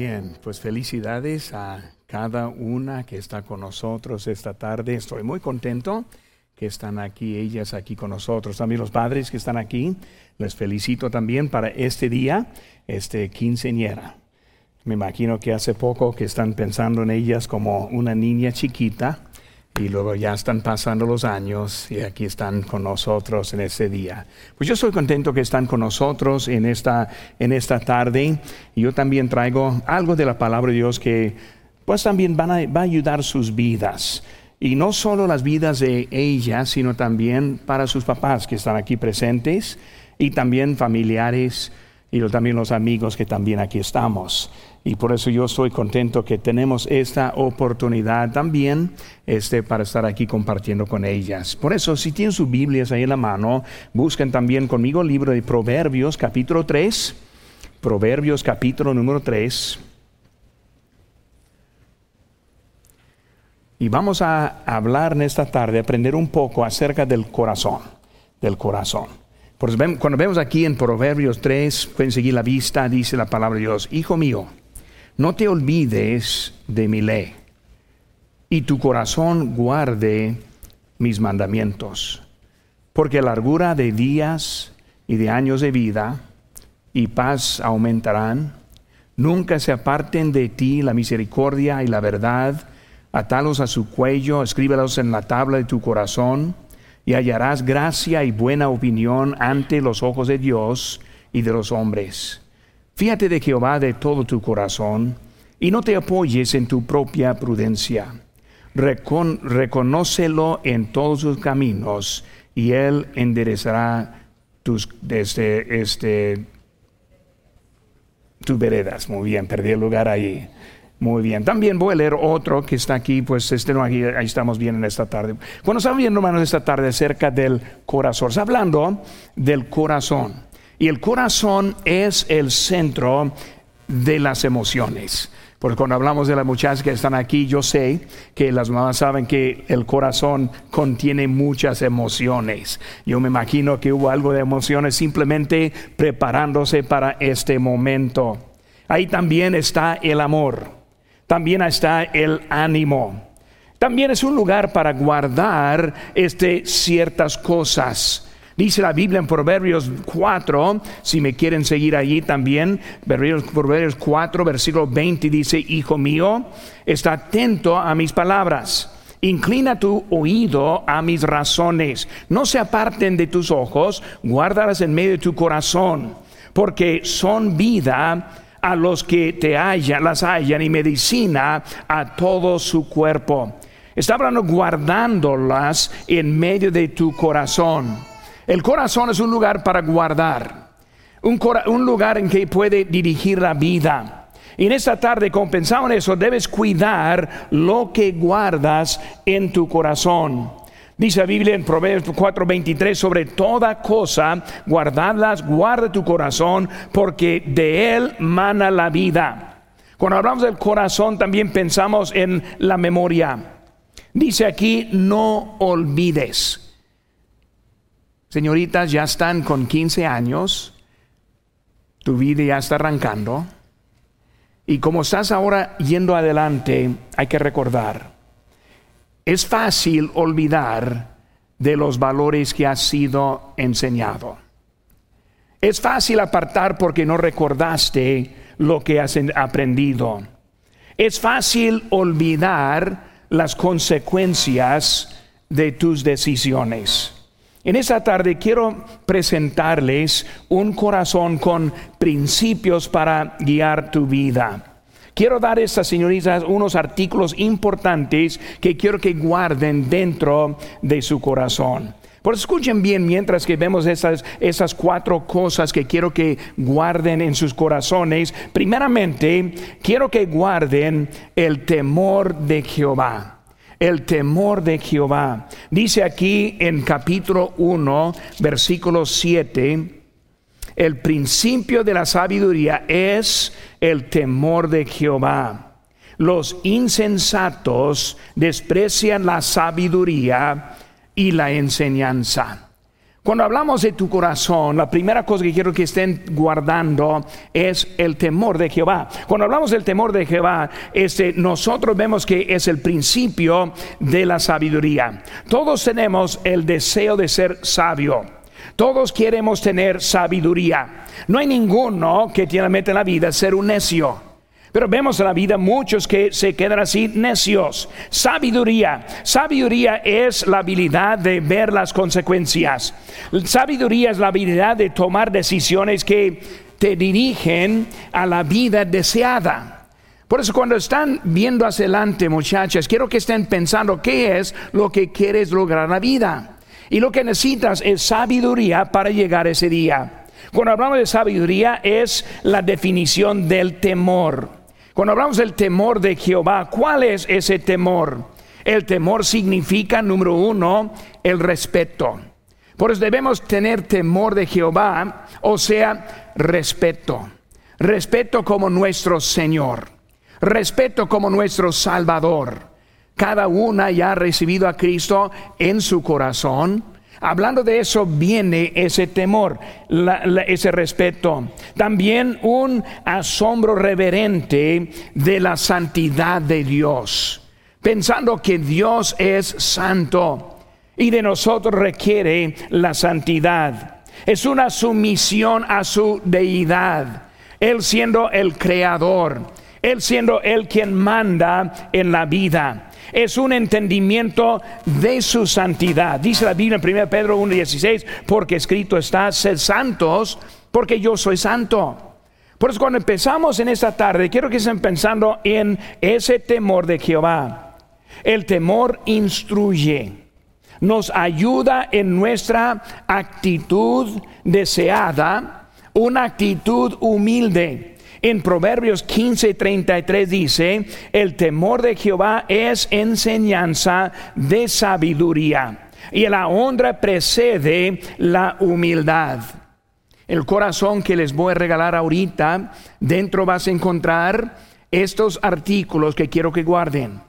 Bien, pues felicidades a cada una que está con nosotros esta tarde. Estoy muy contento que están aquí, ellas aquí con nosotros. También los padres que están aquí, les felicito también para este día, este quinceñera. Me imagino que hace poco que están pensando en ellas como una niña chiquita y luego ya están pasando los años y aquí están con nosotros en ese día. Pues yo estoy contento que están con nosotros en esta, en esta tarde y yo también traigo algo de la palabra de Dios que pues también va a ayudar sus vidas. Y no solo las vidas de ellas, sino también para sus papás que están aquí presentes y también familiares y también los amigos que también aquí estamos. Y por eso yo estoy contento que tenemos esta oportunidad también este, para estar aquí compartiendo con ellas. Por eso, si tienen sus Biblias ahí en la mano, busquen también conmigo el libro de Proverbios capítulo 3. Proverbios capítulo número 3. Y vamos a hablar en esta tarde, aprender un poco acerca del corazón, del corazón. Cuando vemos aquí en Proverbios 3, pueden seguir la vista, dice la palabra de Dios, Hijo mío, no te olvides de mi ley, y tu corazón guarde mis mandamientos, porque largura de días y de años de vida y paz aumentarán. Nunca se aparten de ti la misericordia y la verdad, atalos a su cuello, escríbelos en la tabla de tu corazón, y hallarás gracia y buena opinión ante los ojos de Dios y de los hombres. Fíjate de Jehová de todo tu corazón y no te apoyes en tu propia prudencia. reconócelo en todos sus caminos y él enderezará tus, este, tus veredas. Muy bien, perdí el lugar ahí. Muy bien. También voy a leer otro que está aquí, pues este no, aquí, ahí estamos bien en esta tarde. Cuando estamos viendo, hermanos, esta tarde acerca del corazón, está hablando del corazón. Y el corazón es el centro de las emociones. Porque cuando hablamos de las muchachas que están aquí, yo sé que las mamás saben que el corazón contiene muchas emociones. Yo me imagino que hubo algo de emociones simplemente preparándose para este momento. Ahí también está el amor, también está el ánimo. También es un lugar para guardar este, ciertas cosas. Dice la Biblia en Proverbios 4, si me quieren seguir allí también, Proverbios 4, versículo 20 dice, Hijo mío, está atento a mis palabras. Inclina tu oído a mis razones. No se aparten de tus ojos, guárdalas en medio de tu corazón, porque son vida a los que te hallan, las hallan y medicina a todo su cuerpo. Está hablando guardándolas en medio de tu corazón. El corazón es un lugar para guardar, un, lugar en que puede dirigir la vida. Y en esta tarde, como en eso, debes cuidar lo que guardas en tu corazón. Dice la Biblia en Proverbios 4:23, sobre toda cosa, guardadlas, guarda tu corazón, porque de él mana la vida. Cuando hablamos del corazón, también pensamos en la memoria. Dice aquí, no olvides. Señoritas, ya están con 15 años, tu vida ya está arrancando. Y como estás ahora yendo adelante, hay que recordar, es fácil olvidar de los valores que has sido enseñado. Es fácil apartar porque no recordaste lo que has aprendido. Es fácil olvidar las consecuencias de tus decisiones. En esta tarde quiero presentarles un corazón con principios para guiar tu vida. Quiero dar a estas señoritas unos artículos importantes que quiero que guarden dentro de su corazón. Por escuchen bien mientras que vemos esas, esas cuatro cosas que quiero que guarden en sus corazones. Primeramente, quiero que guarden el temor de Jehová el temor de Jehová. Dice aquí en capítulo 1, versículo 7, el principio de la sabiduría es el temor de Jehová. Los insensatos desprecian la sabiduría y la enseñanza. Cuando hablamos de tu corazón, la primera cosa que quiero que estén guardando es el temor de Jehová. Cuando hablamos del temor de Jehová, este, nosotros vemos que es el principio de la sabiduría. Todos tenemos el deseo de ser sabio. Todos queremos tener sabiduría. No hay ninguno que tiene meta en la vida ser un necio. Pero vemos en la vida muchos que se quedan así necios. Sabiduría. Sabiduría es la habilidad de ver las consecuencias. Sabiduría es la habilidad de tomar decisiones que te dirigen a la vida deseada. Por eso cuando están viendo hacia adelante, muchachas, quiero que estén pensando qué es lo que quieres lograr en la vida. Y lo que necesitas es sabiduría para llegar a ese día. Cuando hablamos de sabiduría es la definición del temor. Cuando hablamos del temor de Jehová, ¿cuál es ese temor? El temor significa, número uno, el respeto. Por eso debemos tener temor de Jehová, o sea, respeto. Respeto como nuestro Señor. Respeto como nuestro Salvador. Cada una ya ha recibido a Cristo en su corazón Hablando de eso viene ese temor, ese respeto. También un asombro reverente de la santidad de Dios. Pensando que Dios es santo y de nosotros requiere la santidad. Es una sumisión a su deidad. Él siendo el creador. Él siendo el quien manda en la vida es un entendimiento de su santidad. Dice la Biblia en 1 Pedro 1.16, porque escrito está, sed santos, porque yo soy santo. Por eso cuando empezamos en esta tarde, quiero que estén pensando en ese temor de Jehová. El temor instruye, nos ayuda en nuestra actitud deseada, una actitud humilde. En Proverbios 15:33 dice, el temor de Jehová es enseñanza de sabiduría y la honra precede la humildad. El corazón que les voy a regalar ahorita, dentro vas a encontrar estos artículos que quiero que guarden.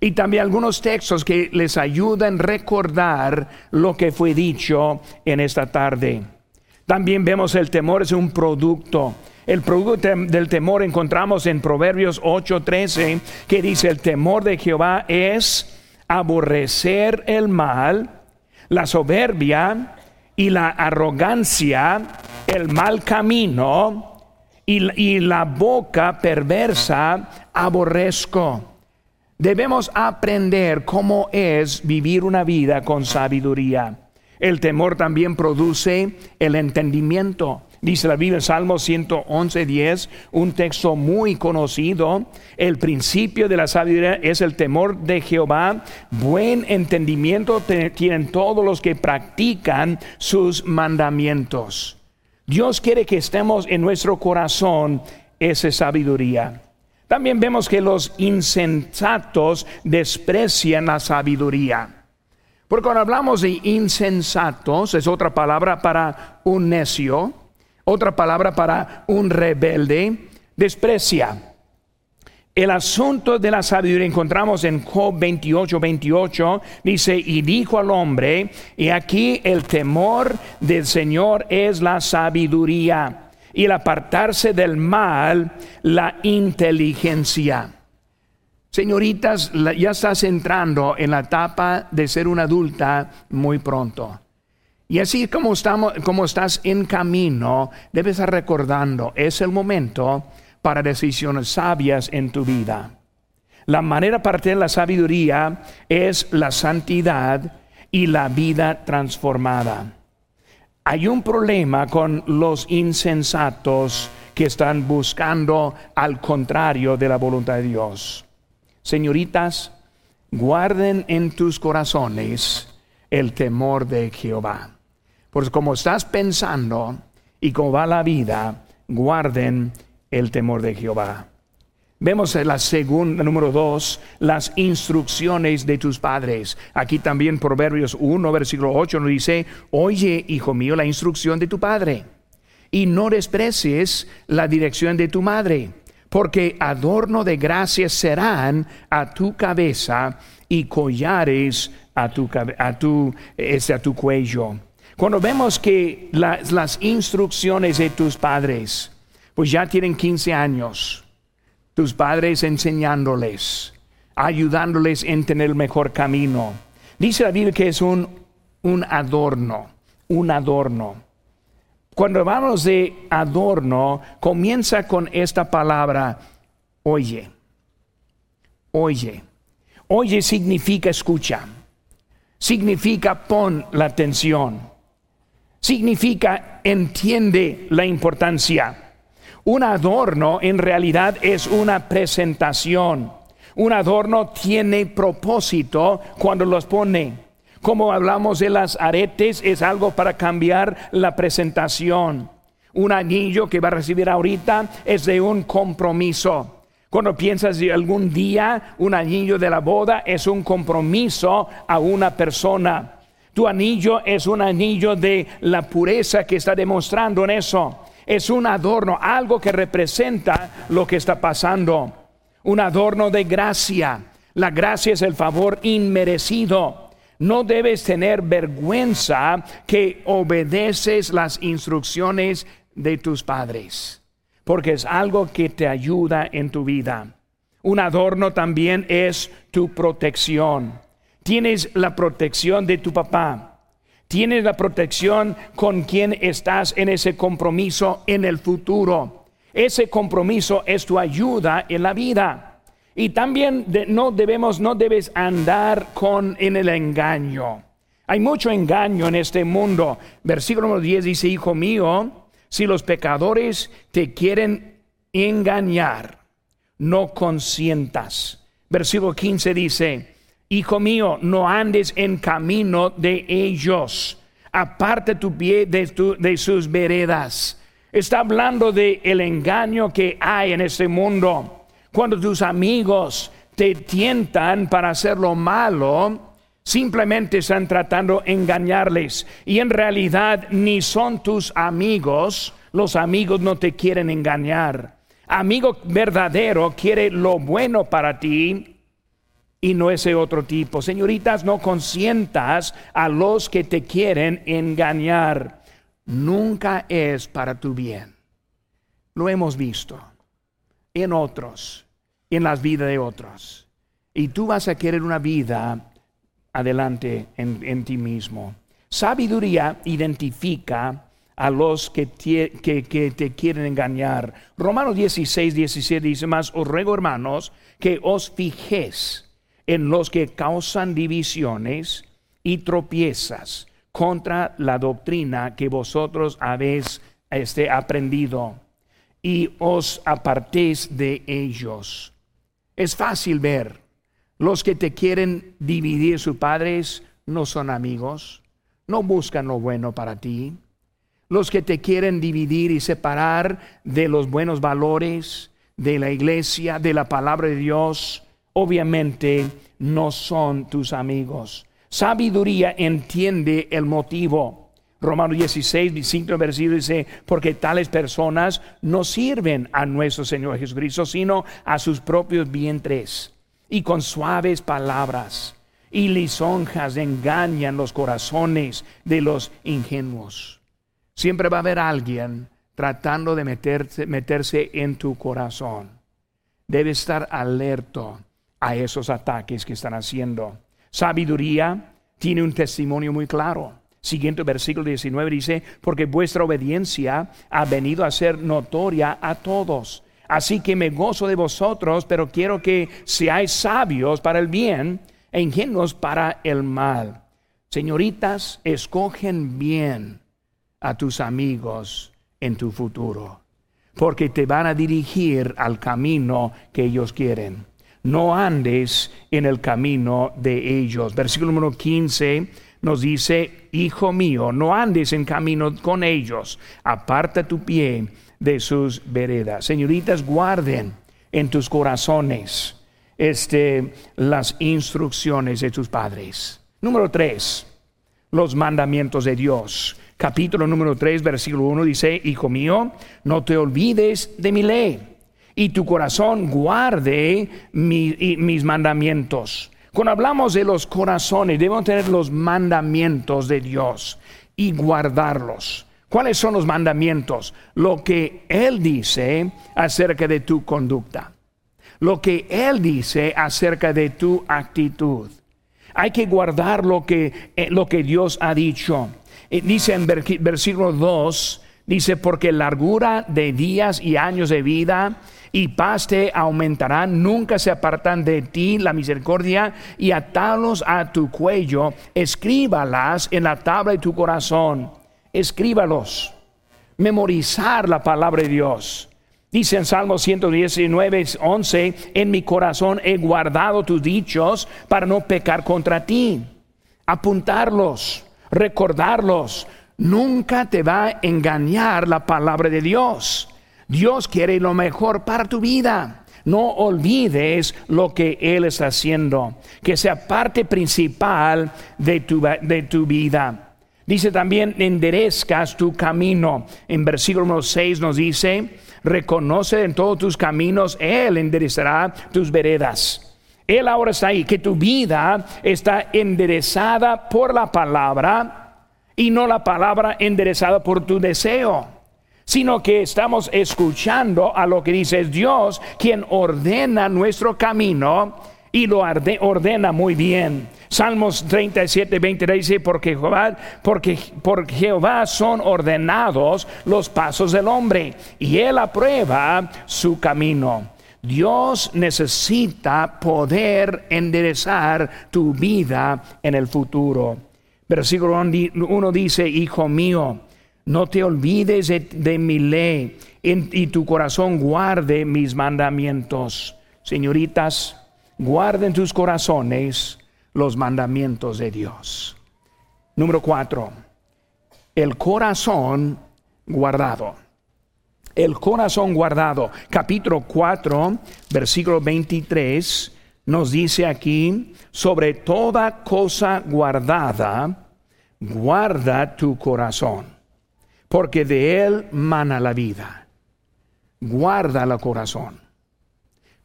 Y también algunos textos que les ayudan a recordar lo que fue dicho en esta tarde. También vemos el temor es un producto el producto del temor encontramos en Proverbios 8:13, que dice, el temor de Jehová es aborrecer el mal, la soberbia y la arrogancia, el mal camino y, y la boca perversa aborrezco. Debemos aprender cómo es vivir una vida con sabiduría. El temor también produce el entendimiento. Dice la Biblia, Salmo 111, 10, un texto muy conocido. El principio de la sabiduría es el temor de Jehová. Buen entendimiento tienen todos los que practican sus mandamientos. Dios quiere que estemos en nuestro corazón esa sabiduría. También vemos que los insensatos desprecian la sabiduría. Porque cuando hablamos de insensatos, es otra palabra para un necio otra palabra para un rebelde, desprecia. El asunto de la sabiduría encontramos en Job 28, 28, dice, y dijo al hombre, y aquí el temor del Señor es la sabiduría, y el apartarse del mal, la inteligencia. Señoritas, ya estás entrando en la etapa de ser una adulta muy pronto. Y así como, estamos, como estás en camino, debes estar recordando, es el momento para decisiones sabias en tu vida. La manera para tener la sabiduría es la santidad y la vida transformada. Hay un problema con los insensatos que están buscando al contrario de la voluntad de Dios. Señoritas, guarden en tus corazones el temor de Jehová. Porque como estás pensando y cómo va la vida, guarden el temor de Jehová. Vemos en la segunda, número dos, las instrucciones de tus padres. Aquí también Proverbios 1, versículo 8 nos dice, oye, hijo mío, la instrucción de tu padre y no desprecies la dirección de tu madre, porque adorno de gracias serán a tu cabeza y collares a tu, a tu, este, a tu cuello. Cuando vemos que las instrucciones de tus padres, pues ya tienen 15 años, tus padres enseñándoles, ayudándoles en tener el mejor camino. Dice la Biblia que es un, un adorno, un adorno. Cuando hablamos de adorno, comienza con esta palabra, oye, oye. Oye significa escucha, significa pon la atención, significa entiende la importancia. Un adorno en realidad es una presentación. Un adorno tiene propósito cuando los pone. Como hablamos de las aretes, es algo para cambiar la presentación. Un anillo que va a recibir ahorita es de un compromiso. Cuando piensas de algún día, un anillo de la boda es un compromiso a una persona. Tu anillo es un anillo de la pureza que está demostrando en eso es un adorno, algo que representa lo que está pasando. Un adorno de gracia. La gracia es el favor inmerecido. No debes tener vergüenza que obedeces las instrucciones de tus padres, porque es algo que te ayuda en tu vida. Un adorno también es tu protección. Tienes la protección de tu papá Tienes la protección con quien estás en ese compromiso en el futuro. Ese compromiso es tu ayuda en la vida. Y también no debemos, no debes andar con en el engaño. Hay mucho engaño en este mundo. Versículo 10 dice, hijo mío, si los pecadores te quieren engañar, no consientas. Versículo 15 dice, Hijo mío, no andes en camino de ellos. Aparte tu pie de, sus veredas. Está hablando de el engaño que hay en este mundo. Cuando tus amigos te tientan para hacer lo malo, simplemente están tratando de engañarles. Y en realidad ni son tus amigos. Los amigos no te quieren engañar. Amigo verdadero quiere lo bueno para ti y no ese otro tipo. Señoritas, no consientas a los que te quieren engañar. Nunca es para tu bien. Lo hemos visto en otros, en las vidas de otros. Y tú vas a querer una vida adelante en, ti mismo. Sabiduría identifica a los que te, que, te quieren engañar. Romanos 16, 17 dice más, os ruego hermanos que os fijéis en los que causan divisiones y tropiezas contra la doctrina que vosotros habéis este, aprendido y os apartéis de ellos. Es fácil ver, los que te quieren dividir sus padres no son amigos, no buscan lo bueno para ti. Los que te quieren dividir y separar de los buenos valores, de la iglesia, de la palabra de Dios, obviamente no son tus amigos. Sabiduría entiende el motivo. Romanos 16, 5 versículo dice, porque tales personas no sirven a nuestro Señor Jesucristo, sino a sus propios vientres. Y con suaves palabras y lisonjas engañan los corazones de los ingenuos. Siempre va a haber alguien tratando de meterse, meterse en tu corazón. Debe estar alerto a esos ataques que están haciendo. Sabiduría tiene un testimonio muy claro. Siguiente versículo 19 dice, porque vuestra obediencia ha venido a ser notoria a todos. Así que me gozo de vosotros, pero quiero que seáis sabios para el bien e ingenuos para el mal. Señoritas, escogen bien a tus amigos en tu futuro, porque te van a dirigir al camino que ellos quieren no andes en el camino de ellos. Versículo número 15 nos dice, Hijo mío, no andes en camino con ellos, aparta tu pie de sus veredas. Señoritas, guarden en tus corazones este, las instrucciones de tus padres. Número 3, los mandamientos de Dios. Capítulo número 3, versículo 1 dice, Hijo mío, no te olvides de mi ley y tu corazón guarde mis mandamientos. Cuando hablamos de los corazones, debemos tener los mandamientos de Dios. y guardarlos. ¿Cuáles son los mandamientos? Lo que Él dice acerca de tu conducta. Lo que Él dice acerca de tu actitud. Hay que guardar lo que, eh, lo que Dios ha dicho. Eh, dice en versículo 2, dice, porque largura de días y años de vida y paz te aumentarán, nunca se apartan de ti la misericordia y atalos a tu cuello, escríbalas en la tabla de tu corazón, escríbalos, memorizar la palabra de Dios. Dice en Salmo 119, 11, en mi corazón he guardado tus dichos para no pecar contra ti. Apuntarlos, recordarlos. Nunca te va a engañar la palabra de Dios. Dios quiere lo mejor para tu vida. No olvides lo que Él está haciendo, que sea parte principal de tu, de tu vida. Dice también, enderezcas tu camino. En versículo 6 nos dice, reconoce en todos tus caminos, Él enderezará tus veredas. Él ahora está ahí, que tu vida está enderezada por la palabra y no la palabra enderezada por tu deseo sino que estamos escuchando a lo que dice Dios, quien ordena nuestro camino y lo ordena muy bien. Salmos 37, 20 dice, porque Jehová, porque por Jehová son ordenados los pasos del hombre y él aprueba su camino. Dios necesita poder enderezar tu vida en el futuro. Versículo 1 dice, Hijo mío, no te olvides de, mi ley y tu corazón guarde mis mandamientos. Señoritas, guarden tus corazones los mandamientos de Dios. Número cuatro, el corazón guardado. El corazón guardado. Capítulo 4, versículo 23, nos dice aquí, sobre toda cosa guardada, guarda tu corazón porque de él mana la vida. Guarda el corazón,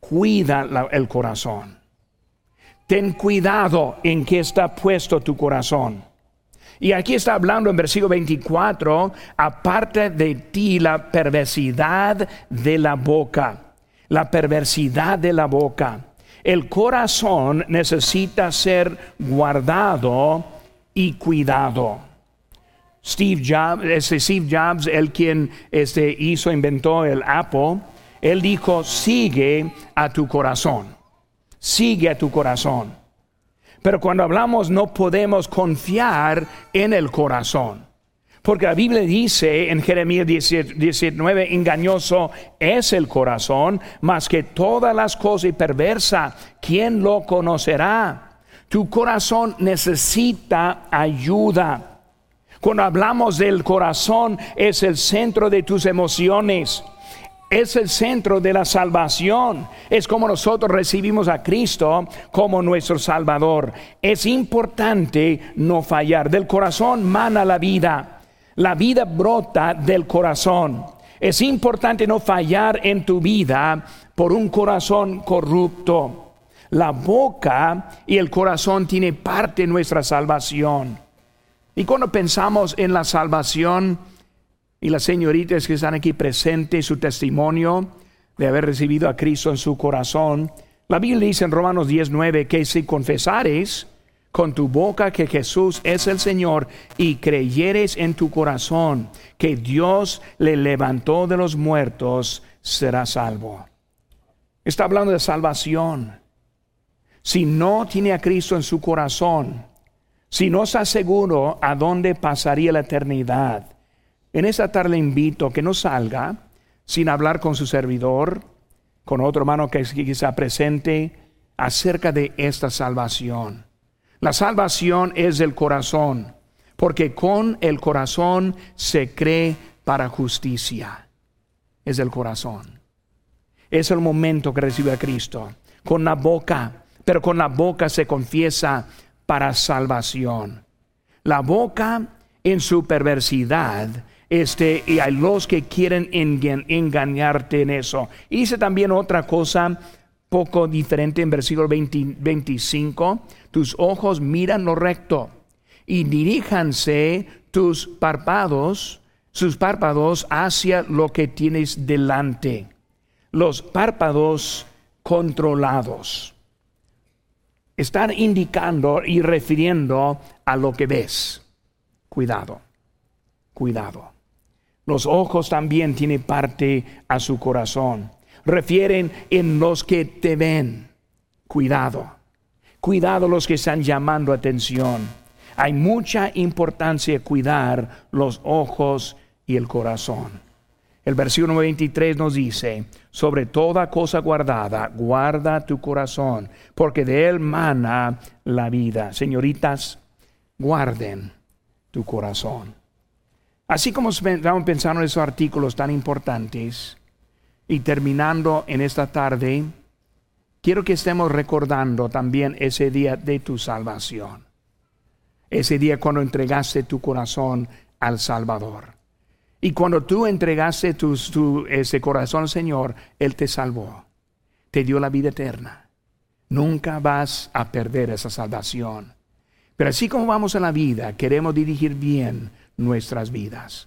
cuida el corazón. Ten cuidado en que está puesto tu corazón. Y aquí está hablando en versículo 24, aparte de ti la perversidad de la boca, la perversidad de la boca. El corazón necesita ser guardado y cuidado. Steve Jobs, ese Steve Jobs, el quien este, hizo, inventó el Apple, él dijo, sigue a tu corazón, sigue a tu corazón. Pero cuando hablamos no podemos confiar en el corazón. Porque la Biblia dice en Jeremías 19, engañoso es el corazón, más que todas las cosas y perversa, ¿quién lo conocerá? Tu corazón necesita ayuda. Cuando hablamos del corazón, es el centro de tus emociones. Es el centro de la salvación. Es como nosotros recibimos a Cristo como nuestro Salvador. Es importante no fallar. Del corazón mana la vida. La vida brota del corazón. Es importante no fallar en tu vida por un corazón corrupto. La boca y el corazón tienen parte de nuestra salvación. Y cuando pensamos en la salvación y las señoritas que están aquí presentes, su testimonio de haber recibido a Cristo en su corazón, la Biblia dice en Romanos 19 que si confesares con tu boca que Jesús es el Señor y creyeres en tu corazón que Dios le levantó de los muertos, serás salvo. Está hablando de salvación. Si no tiene a Cristo en su corazón, si no está seguro a dónde pasaría la eternidad, en esta tarde le invito que no salga sin hablar con su servidor, con otro hermano que quizá presente, acerca de esta salvación. La salvación es del corazón, porque con el corazón se cree para justicia. Es el corazón. Es el momento que recibe a Cristo. Con la boca, pero con la boca se confiesa para salvación. La boca en su perversidad, este, y hay los que quieren engañarte en eso. Y dice también otra cosa poco diferente en versículo 25, tus ojos miran lo recto y diríjanse tus párpados, sus párpados hacia lo que tienes delante. Los párpados controlados. Están indicando y refiriendo a lo que ves. Cuidado, cuidado. Los ojos también tienen parte a su corazón. Refieren en los que te ven. Cuidado. Cuidado los que están llamando atención. Hay mucha importancia cuidar los ojos y el corazón. El versículo 23 nos dice, sobre toda cosa guardada, guarda tu corazón, porque de él mana la vida. Señoritas, guarden tu corazón. Así como estamos pensando en esos artículos tan importantes, y terminando en esta tarde, quiero que estemos recordando también ese día de tu salvación. Ese día cuando entregaste tu corazón al Salvador. Y cuando tú entregaste tu, ese corazón al Señor, Él te salvó, te dio la vida eterna. Nunca vas a perder esa salvación. Pero así como vamos en la vida, queremos dirigir bien nuestras vidas.